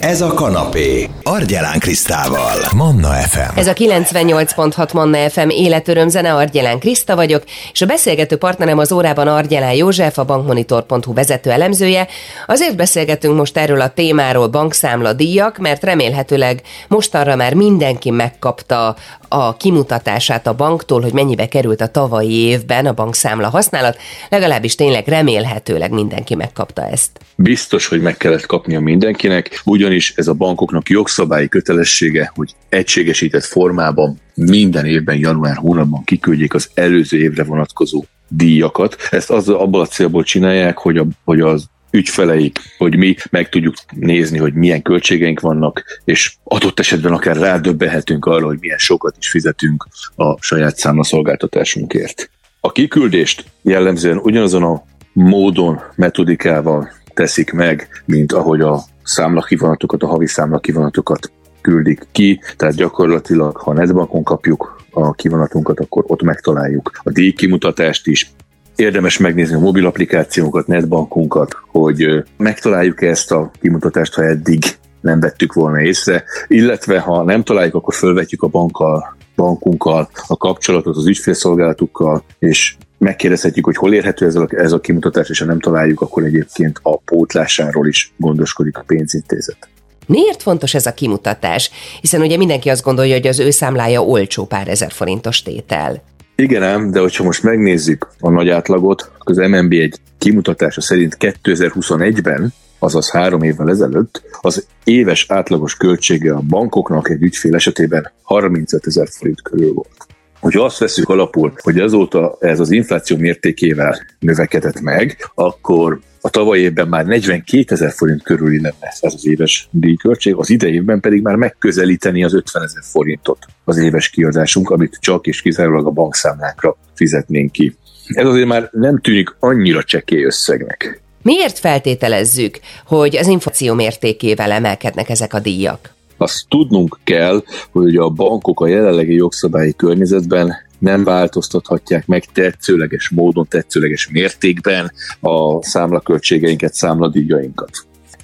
Ez a kanapé. Argyelán Krisztával. Manna FM. Ez a 98.6 Manna FM életörömzene, Argyelán Kriszta vagyok, és a beszélgető partnerem az órában Argyelán József, a bankmonitor.hu vezető elemzője. Azért beszélgetünk most erről a témáról, bankszámla díjak, mert remélhetőleg mostanra már mindenki megkapta a kimutatását a banktól, hogy mennyibe került a tavalyi évben a bankszámla használat, legalábbis tényleg remélhetőleg mindenki megkapta ezt. Biztos, hogy meg kellett kapnia mindenkinek, ugyanis ez a bankoknak jogszabályi kötelessége, hogy egységesített formában minden évben január hónapban kiküldjék az előző évre vonatkozó díjakat. Ezt az, abból a célból csinálják, hogy, a, hogy az ügyfeleik, hogy mi meg tudjuk nézni, hogy milyen költségeink vannak, és adott esetben akár rádöbbenhetünk arra, hogy milyen sokat is fizetünk a saját számlaszolgáltatásunkért. A kiküldést jellemzően ugyanazon a módon, metodikával teszik meg, mint ahogy a számlakivonatokat, a havi számlakivonatokat küldik ki, tehát gyakorlatilag, ha netbankon kapjuk a kivonatunkat, akkor ott megtaláljuk a díjkimutatást is, érdemes megnézni a mobil applikációnkat, netbankunkat, hogy megtaláljuk ezt a kimutatást, ha eddig nem vettük volna észre, illetve ha nem találjuk, akkor fölvetjük a bankkal, bankunkkal a kapcsolatot az ügyfélszolgálatukkal, és megkérdezhetjük, hogy hol érhető ez a, ez a kimutatás, és ha nem találjuk, akkor egyébként a pótlásáról is gondoskodik a pénzintézet. Miért fontos ez a kimutatás? Hiszen ugye mindenki azt gondolja, hogy az ő számlája olcsó pár ezer forintos tétel. Igen ám, de hogyha most megnézzük a nagy átlagot, az MNB egy kimutatása szerint 2021-ben, azaz három évvel ezelőtt, az éves átlagos költsége a bankoknak egy ügyfél esetében 35 ezer forint körül volt. Hogyha azt veszük alapul, hogy azóta ez az infláció mértékével növekedett meg, akkor a tavaly évben már 42 ezer forint körüli lenne ez az éves díjköltség, az idejében pedig már megközelíteni az 50 ezer forintot az éves kiadásunk, amit csak és kizárólag a bankszámlákra fizetnénk ki. Ez azért már nem tűnik annyira csekély összegnek. Miért feltételezzük, hogy az infláció mértékével emelkednek ezek a díjak? Azt tudnunk kell, hogy a bankok a jelenlegi jogszabályi környezetben nem változtathatják meg tetszőleges módon, tetszőleges mértékben a számlaköltségeinket, számladíjainkat.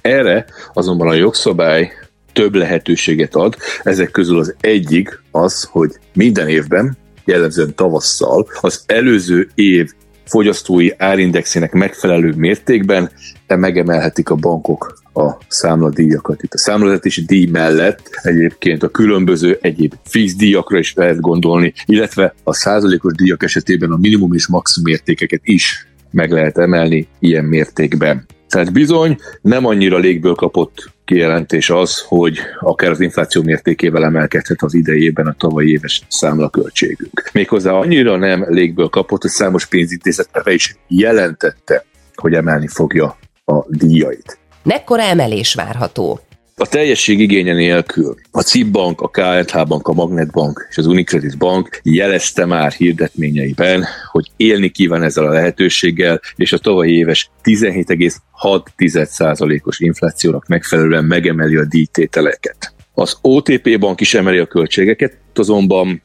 Erre azonban a jogszabály több lehetőséget ad, ezek közül az egyik az, hogy minden évben, jellemzően tavasszal, az előző év fogyasztói árindexének megfelelő mértékben megemelhetik a bankok a számladíjakat. Itt a számlazási díj mellett egyébként a különböző egyéb fix díjakra is lehet gondolni, illetve a százalékos díjak esetében a minimum és maximum értékeket is meg lehet emelni ilyen mértékben. Tehát bizony nem annyira légből kapott kijelentés az, hogy akár az infláció mértékével emelkedhet az idejében a tavalyi éves számlaköltségünk. Méghozzá annyira nem légből kapott, hogy számos pénzintézet is jelentette, hogy emelni fogja a díjait. Mekkora emelés várható? A teljesség igénye nélkül a CIP Bank, a KLH Bank, a Magnet Bank és az Unicredit Bank jelezte már hirdetményeiben, hogy élni kíván ezzel a lehetőséggel, és a tavalyi éves 17,6%-os inflációnak megfelelően megemeli a díjtételeket. Az OTP Bank is emeli a költségeket, azonban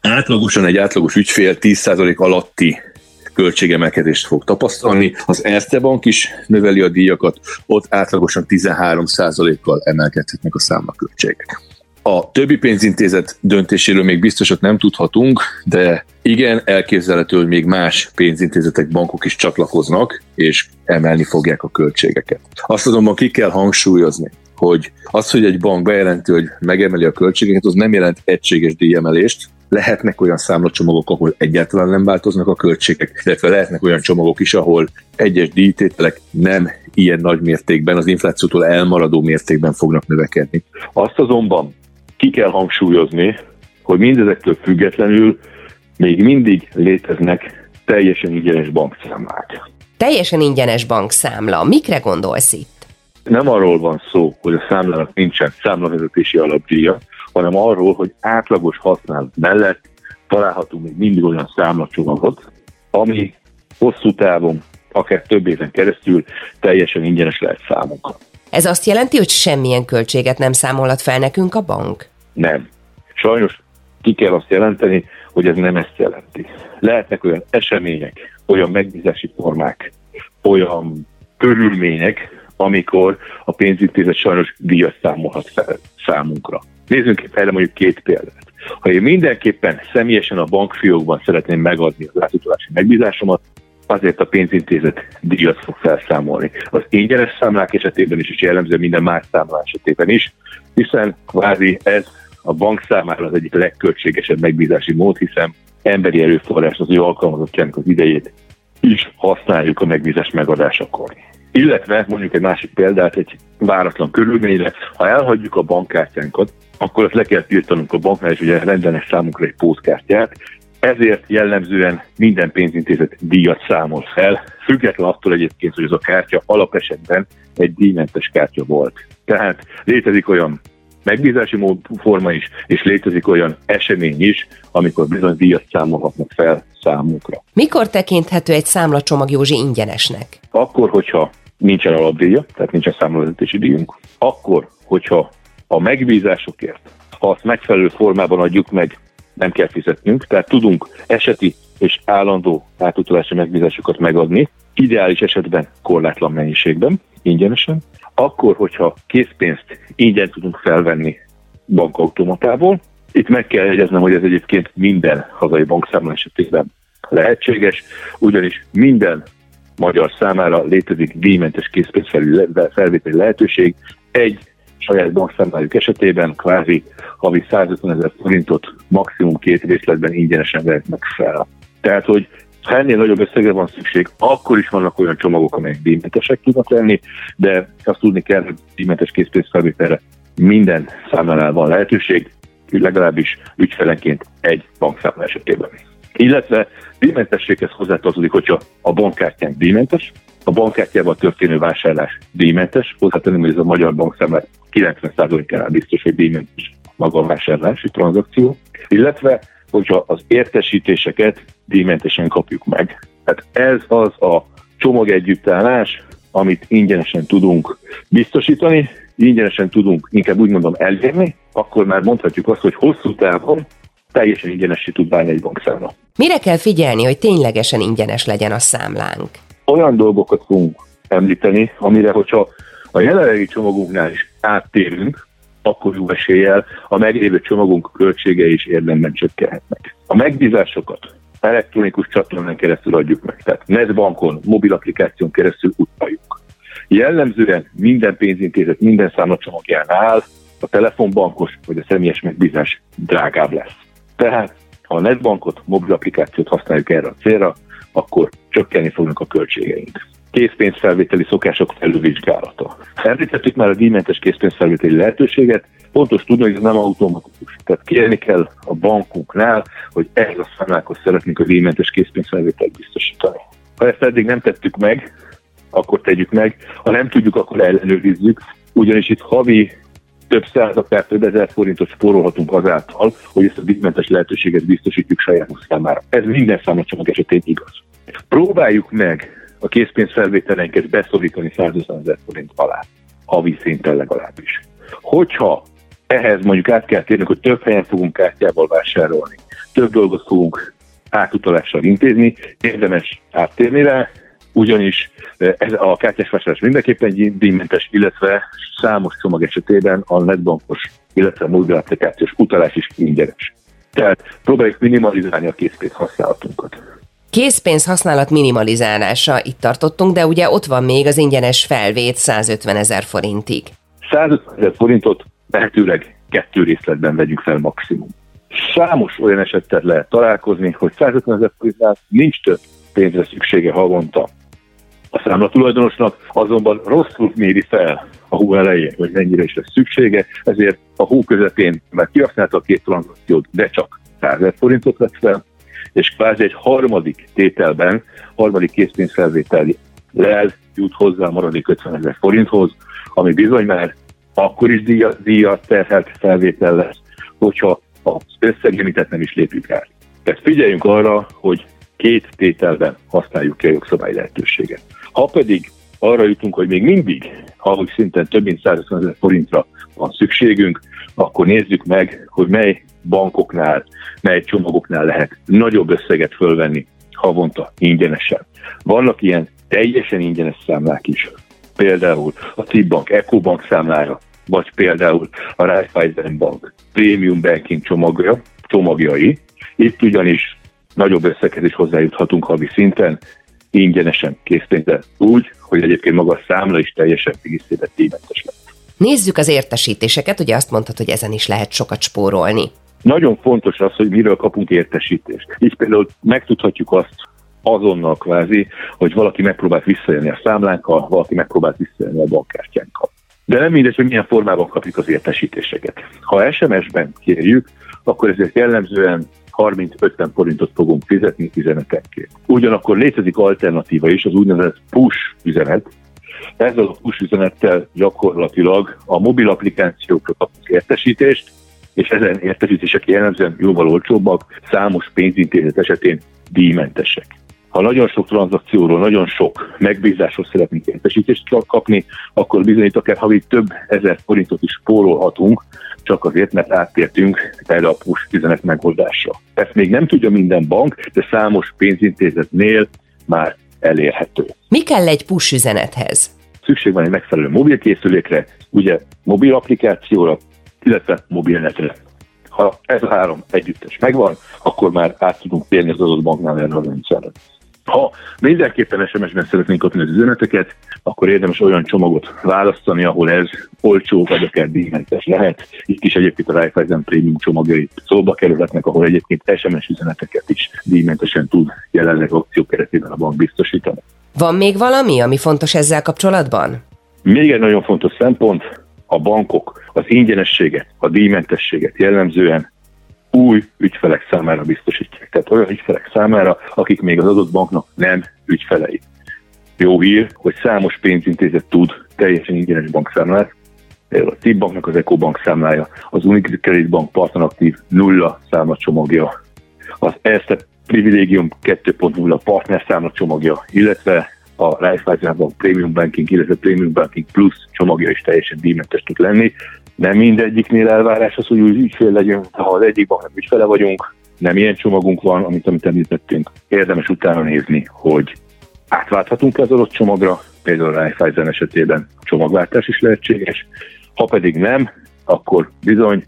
átlagosan egy átlagos ügyfél 10% alatti költségemelkedést fog tapasztalni. Az Erste Bank is növeli a díjakat, ott átlagosan 13%-kal emelkedhetnek a számlaköltségek. A többi pénzintézet döntéséről még biztosat nem tudhatunk, de igen, elképzelhető, hogy még más pénzintézetek, bankok is csatlakoznak, és emelni fogják a költségeket. Azt azonban ki kell hangsúlyozni, hogy az, hogy egy bank bejelenti, hogy megemeli a költségeket, az nem jelent egységes díjemelést, lehetnek olyan számlacsomagok, ahol egyáltalán nem változnak a költségek, illetve lehetnek olyan csomagok is, ahol egyes díjtételek nem ilyen nagy mértékben, az inflációtól elmaradó mértékben fognak növekedni. Azt azonban ki kell hangsúlyozni, hogy mindezektől függetlenül még mindig léteznek teljesen ingyenes bankszámlák. Teljesen ingyenes bankszámla. Mikre gondolsz itt? Nem arról van szó, hogy a számlának nincsen számlavezetési alapdíja, hanem arról, hogy átlagos használat mellett találhatunk még mindig olyan számlacsomagot, ami hosszú távon, akár több éven keresztül teljesen ingyenes lehet számunkra. Ez azt jelenti, hogy semmilyen költséget nem számolhat fel nekünk a bank? Nem. Sajnos ki kell azt jelenteni, hogy ez nem ezt jelenti. Lehetnek olyan események, olyan megbízási formák, olyan körülmények, amikor a pénzintézet sajnos díjat számolhat fel számunkra. Nézzünk erre mondjuk két példát. Ha én mindenképpen személyesen a bankfiókban szeretném megadni az átutalási megbízásomat, azért a pénzintézet díjat fog felszámolni. Az ingyenes számlák esetében is, és jellemző minden más számlá esetében is, hiszen kvázi ez a bank számára az egyik legköltségesebb megbízási mód, hiszen emberi erőforrás az ő alkalmazottjának az idejét is használjuk a megbízás megadásakor. Illetve mondjuk egy másik példát, egy váratlan körülményre, ha elhagyjuk a bankkártyánkat, akkor azt le kell tiltanunk a banknál, és ugye rendelnek számunkra egy pótkártyát, ezért jellemzően minden pénzintézet díjat számol fel, független attól egyébként, hogy ez a kártya alapesetben egy díjmentes kártya volt. Tehát létezik olyan megbízási mód forma is, és létezik olyan esemény is, amikor bizony díjat számolhatnak fel számunkra. Mikor tekinthető egy számlacsomag Józsi ingyenesnek? Akkor, hogyha nincsen alapdíja, tehát nincsen számlavezetési díjunk, akkor, hogyha a megbízásokért, ha azt megfelelő formában adjuk meg, nem kell fizetnünk, tehát tudunk eseti és állandó átutalási megbízásokat megadni, ideális esetben korlátlan mennyiségben, ingyenesen, akkor, hogyha készpénzt ingyen tudunk felvenni bankautomatából, itt meg kell jegyeznem, hogy ez egyébként minden hazai bankszámla esetében lehetséges, ugyanis minden magyar számára létezik díjmentes készpénzfelvételi lehetőség. Egy saját bankszámlájuk esetében kvázi havi 150 ezer forintot maximum két részletben ingyenesen vehetnek fel. Tehát, hogy ha ennél nagyobb összegre van szükség, akkor is vannak olyan csomagok, amelyek díjmentesek tudnak lenni, de azt tudni kell, hogy díjmentes készpénzfelvételre minden számlánál van lehetőség, legalábbis ügyfelenként egy bankszámla esetében. Illetve díjmentességhez hozzátartozik, hogyha a bankkártyánk díjmentes, a bankkártyával történő vásárlás díjmentes, hozzátenném, hogy ez a magyar bankszámlák 90%-ánál biztos, hogy díjmentes maga a vásárlási tranzakció, illetve hogyha az értesítéseket díjmentesen kapjuk meg. Tehát ez az a csomag együttállás, amit ingyenesen tudunk biztosítani, ingyenesen tudunk, inkább úgy mondom, elérni, akkor már mondhatjuk azt, hogy hosszú távon teljesen ingyenesé tud válni egy bankszámla. Mire kell figyelni, hogy ténylegesen ingyenes legyen a számlánk? Olyan dolgokat fogunk említeni, amire, hogyha a jelenlegi csomagunknál is áttérünk, akkor jó eséllyel a meglévő csomagunk költsége is érdemben csökkenhetnek. A megbízásokat elektronikus csatornán keresztül adjuk meg, tehát netbankon, mobil applikáción keresztül utaljuk. Jellemzően minden pénzintézet minden áll, a telefonbankos vagy a személyes megbízás drágább lesz. Tehát ha a netbankot, mobil applikációt használjuk erre a célra, akkor csökkenni fognak a költségeink készpénzfelvételi szokások felülvizsgálata. Említettük már a díjmentes készpénzfelvételi lehetőséget, fontos tudni, hogy ez nem automatikus. Tehát kérni kell a bankunknál, hogy ehhez a számlákhoz szeretnénk a díjmentes készpénzfelvételt biztosítani. Ha ezt eddig nem tettük meg, akkor tegyük meg, ha nem tudjuk, akkor ellenőrizzük, ugyanis itt havi több száz, akár több ezer forintot spórolhatunk azáltal, hogy ezt a díjmentes lehetőséget biztosítjuk saját számára. Ez minden számlacsomag esetén igaz. Próbáljuk meg a készpénzfelvételeinket beszorítani 150 ezer forint alá, havi szinten legalábbis. Hogyha ehhez mondjuk át kell térnünk, hogy több helyen fogunk kártyával vásárolni, több dolgot fogunk átutalással intézni, érdemes áttérni rá, ugyanis eh, ez a kártyás vásárlás mindenképpen díjmentes, illetve számos csomag esetében a netbankos, illetve a mobil applikációs utalás is ingyenes. Tehát próbáljuk minimalizálni a készpénz használatunkat. Készpénz használat minimalizálása, itt tartottunk, de ugye ott van még az ingyenes felvét 150 ezer forintig. 150 ezer forintot lehetőleg kettő részletben vegyük fel maximum. Számos olyan esettel lehet találkozni, hogy 150 ezer forintnál nincs több pénzre szüksége havonta a számla azonban rosszul méri fel a hó elején, hogy mennyire is lesz szüksége, ezért a hó közepén már kihasználta a két tranzakciót, de csak 100 forintot vett fel, és kvázi egy harmadik tételben, harmadik készpénzfelvétel lel jut hozzá a maradék 50 ezer forinthoz, ami bizony már akkor is díjat, díjat terhelt felvétel lesz, hogyha az összegjelenítet nem is lépjük el. Tehát figyeljünk arra, hogy két tételben használjuk ki a jogszabály lehetőséget. Ha pedig arra jutunk, hogy még mindig havi szinten több mint 150 ezer forintra van szükségünk, akkor nézzük meg, hogy mely bankoknál, mely csomagoknál lehet nagyobb összeget fölvenni havonta ingyenesen. Vannak ilyen teljesen ingyenes számlák is, például a CIP Bank Ecobank számlára, vagy például a Raiffeisen Bank Premium Banking csomagja, csomagjai. Itt ugyanis nagyobb összeghez is hozzájuthatunk havi szinten, ingyenesen készpénzzel úgy, hogy egyébként maga a számla is teljesen díjmentes lett. Nézzük az értesítéseket, ugye azt mondtad, hogy ezen is lehet sokat spórolni. Nagyon fontos az, hogy miről kapunk értesítést. Így például megtudhatjuk azt azonnal kvázi, hogy valaki megpróbált visszajönni a számlánkkal, valaki megpróbált visszajönni a bankkártyánkkal. De nem mindegy, hogy milyen formában kapjuk az értesítéseket. Ha SMS-ben kérjük, akkor ezért jellemzően 30-50 forintot fogunk fizetni üzenetekért. Ugyanakkor létezik alternatíva is, az úgynevezett push üzenet. Ezzel a push üzenettel gyakorlatilag a mobil applikációkra kapunk értesítést, és ezen értesítések jellemzően jóval olcsóbbak, számos pénzintézet esetén díjmentesek. Ha nagyon sok tranzakcióról, nagyon sok megbízásról szeretnénk értesítést kapni, akkor bizony akár havi több ezer forintot is spórolhatunk, csak azért, mert áttértünk erre a push üzenet megoldásra. Ezt még nem tudja minden bank, de számos pénzintézetnél már elérhető. Mi kell egy push üzenethez? Szükség van egy megfelelő mobilkészülékre, ugye mobil applikációra, illetve mobilnetre. Ha ez a három együttes megvan, akkor már át tudunk térni az adott banknál erre a rendszerre. Ha mindenképpen SMS-ben szeretnénk kapni az üzeneteket, akkor érdemes olyan csomagot választani, ahol ez olcsó vagy akár díjmentes lehet. Itt is egyébként a Raiffeisen Premium csomagjai szóba kerülhetnek, ahol egyébként SMS üzeneteket is díjmentesen tud jelenleg akció keretében a bank biztosítani. Van még valami, ami fontos ezzel kapcsolatban? Még egy nagyon fontos szempont, a bankok az ingyenességet, a díjmentességet jellemzően új ügyfelek számára biztosítják. Tehát olyan ügyfelek számára, akik még az adott banknak nem ügyfelei. Jó hír, hogy számos pénzintézet tud teljesen ingyenes bankszámlát, a TIP banknak az Bank számlája, az Unicredit Bank partneraktív nulla számla csomagja, az Erste Privilegium 2.0 partner számla csomagja, illetve a Raiffeisen Bank Premium Banking, illetve Premium Banking Plus csomagja is teljesen díjmentes tud lenni. Nem mindegyiknél elvárás az, hogy úgy ügyfél legyünk, ha az egyik banknak ügyfele vagyunk, nem ilyen csomagunk van, amit, amit említettünk. Érdemes utána nézni, hogy átválthatunk az adott csomagra, például a Raiffeisen esetében csomagváltás is lehetséges. Ha pedig nem, akkor bizony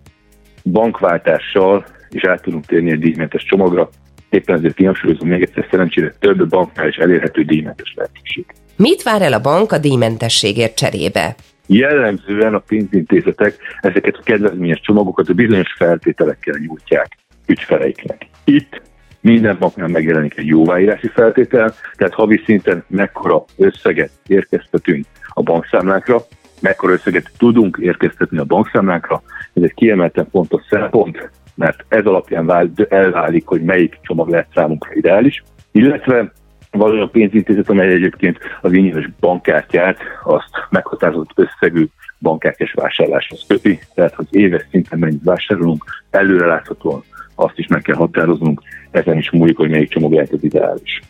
bankváltással is át tudunk térni egy díjmentes csomagra, éppen ezért kihangsúlyozom még egyszer, szerencsére több banknál is elérhető díjmentes lehetőség. Mit vár el a bank a díjmentességért cserébe? Jellemzően a pénzintézetek ezeket a kedvezményes csomagokat a bizonyos feltételekkel nyújtják ügyfeleiknek. Itt minden banknál megjelenik egy jóváírási feltétel, tehát havi szinten mekkora összeget érkeztetünk a bankszámlákra, mekkora összeget tudunk érkeztetni a bankszámlákra. Ez egy kiemelten fontos szempont, mert ez alapján vált, elválik, hogy melyik csomag lehet számunkra ideális, illetve van olyan pénzintézet, amely egyébként az ingyenes bankkártyát azt meghatározott összegű bankkártyás vásárláshoz köti, tehát hogy éves szinten mennyit vásárolunk, előre láthatóan azt is meg kell határoznunk, ezen is múlik, hogy melyik csomag lehet az ideális.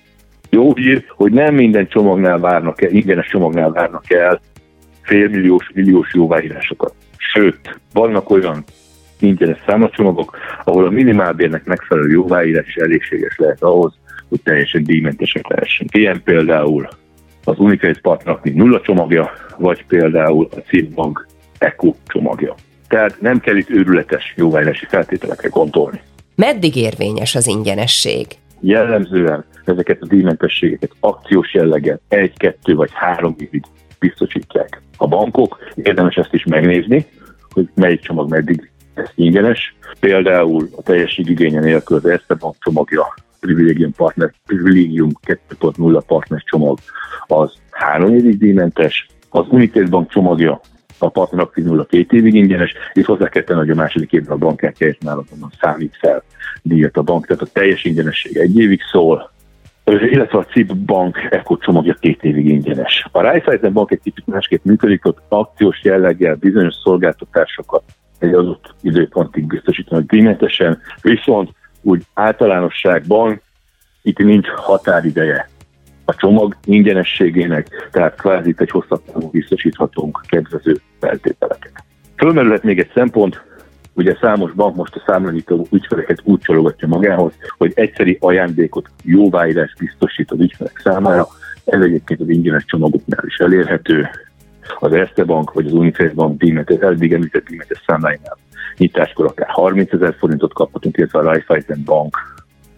Jó hír, hogy nem minden csomagnál várnak el, ingyenes csomagnál várnak el félmilliós, milliós jóváírásokat. Sőt, vannak olyan ingyenes számlacsomagok, ahol a minimálbérnek megfelelő jóváírás is elégséges lehet ahhoz, hogy teljesen díjmentesek lehessünk. Ilyen például az Unicredit Partnerakni nulla csomagja, vagy például a Citbank Eco csomagja. Tehát nem kell itt őrületes jóváírási feltételekre gondolni. Meddig érvényes az ingyenesség? Jellemzően ezeket a díjmentességeket akciós jelleggel egy, kettő vagy három évig biztosítják a bankok. Érdemes ezt is megnézni, hogy melyik csomag meddig ez ingyenes. Például a teljességigénye nélkül az Erste Bank csomagja Privilegium Partner, Privilegium 2.0 partner csomag az három évig díjmentes, az Unicredit Bank csomagja a partner aktív nulla két évig ingyenes, és hozzá kell tenni, hogy a második évben a bankkártyáért már azonban számít fel díjat a bank, tehát a teljes ingyenesség egy évig szól, illetve a CIP Bank Eco csomagja két évig ingyenes. A Raiffeisen Bank egy kicsit másképp működik, ott akciós jelleggel bizonyos szolgáltatásokat egy adott időpontig biztosítanak díjmentesen, viszont úgy általánosságban itt nincs határideje a csomag ingyenességének, tehát kvázi egy hosszabb távon biztosíthatunk kedvező feltételeket. Fölmerülhet még egy szempont, ugye számos bank most a számlanyító ügyfeleket úgy csalogatja magához, hogy egyszeri ajándékot, jóváírás biztosít az ügyfelek számára, Ez egyébként az ingyenes csomagoknál is elérhető. Az Erste Bank vagy az Unicef Bank díjmentes, eddig említett díjmentes számláinál nyitáskor akár 30 ezer forintot kaphatunk, illetve a Raiffeisen Bank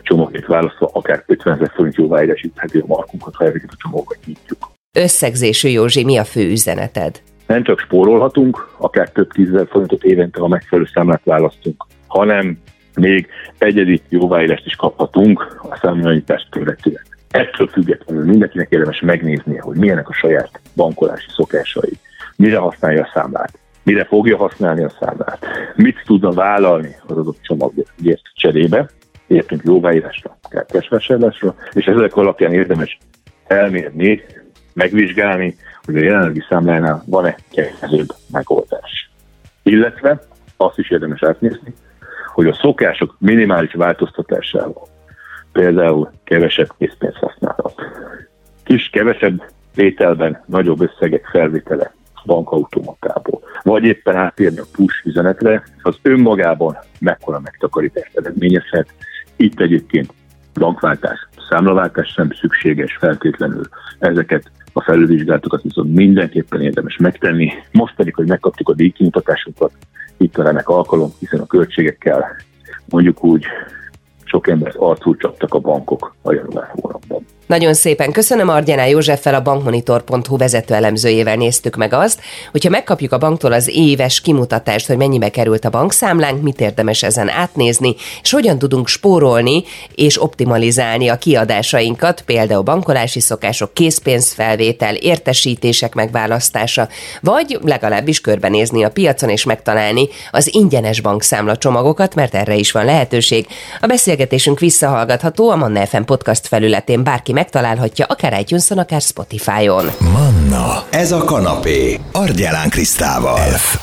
csomagét választva akár 50 ezer forint jóváírás a markunkat, ha ezeket a csomagokat nyitjuk. Összegzésű Józsi, mi a fő üzeneted? Nem csak spórolhatunk, akár több tízezer forintot évente, ha megfelelő számlát választunk, hanem még egyedi jóváírást is kaphatunk a számlányítást követően. Ettől függetlenül mindenkinek érdemes megnéznie, hogy milyenek a saját bankolási szokásai, mire használja a számlát, mire fogja használni a számlát, mit tudna vállalni az adott csomagért cserébe, értünk jóváírásra, kártyásvásárlásra, és ezek alapján érdemes elmérni, megvizsgálni, hogy a jelenlegi számlánál van-e kedvezőbb megoldás. Illetve azt is érdemes átnézni, hogy a szokások minimális változtatásával, például kevesebb készpénz használat, kis kevesebb vételben nagyobb összegek felvétele bankautomatából, vagy éppen átérni a push üzenetre, az önmagában mekkora megtakarítást eredményezhet. Itt egyébként bankváltás, számlaváltás sem szükséges feltétlenül. Ezeket a felülvizsgálatokat viszont mindenképpen érdemes megtenni. Most pedig, hogy megkaptuk a díjkintatásunkat, itt a remek alkalom, hiszen a költségekkel mondjuk úgy sok embert arcul csaptak a bankok a január hónapban. Nagyon szépen köszönöm Argyaná Józseffel a bankmonitor.hu vezető elemzőjével néztük meg azt, hogyha megkapjuk a banktól az éves kimutatást, hogy mennyibe került a bankszámlánk, mit érdemes ezen átnézni, és hogyan tudunk spórolni és optimalizálni a kiadásainkat, például bankolási szokások, készpénzfelvétel, értesítések megválasztása, vagy legalábbis körbenézni a piacon és megtalálni az ingyenes bankszámla csomagokat, mert erre is van lehetőség. A beszélgetésünk visszahallgatható a Manna FM podcast felületén bárki megtalálhatja akár itunes akár Spotify-on. Manna, ez a kanapé, Argyelán Krisztával. F.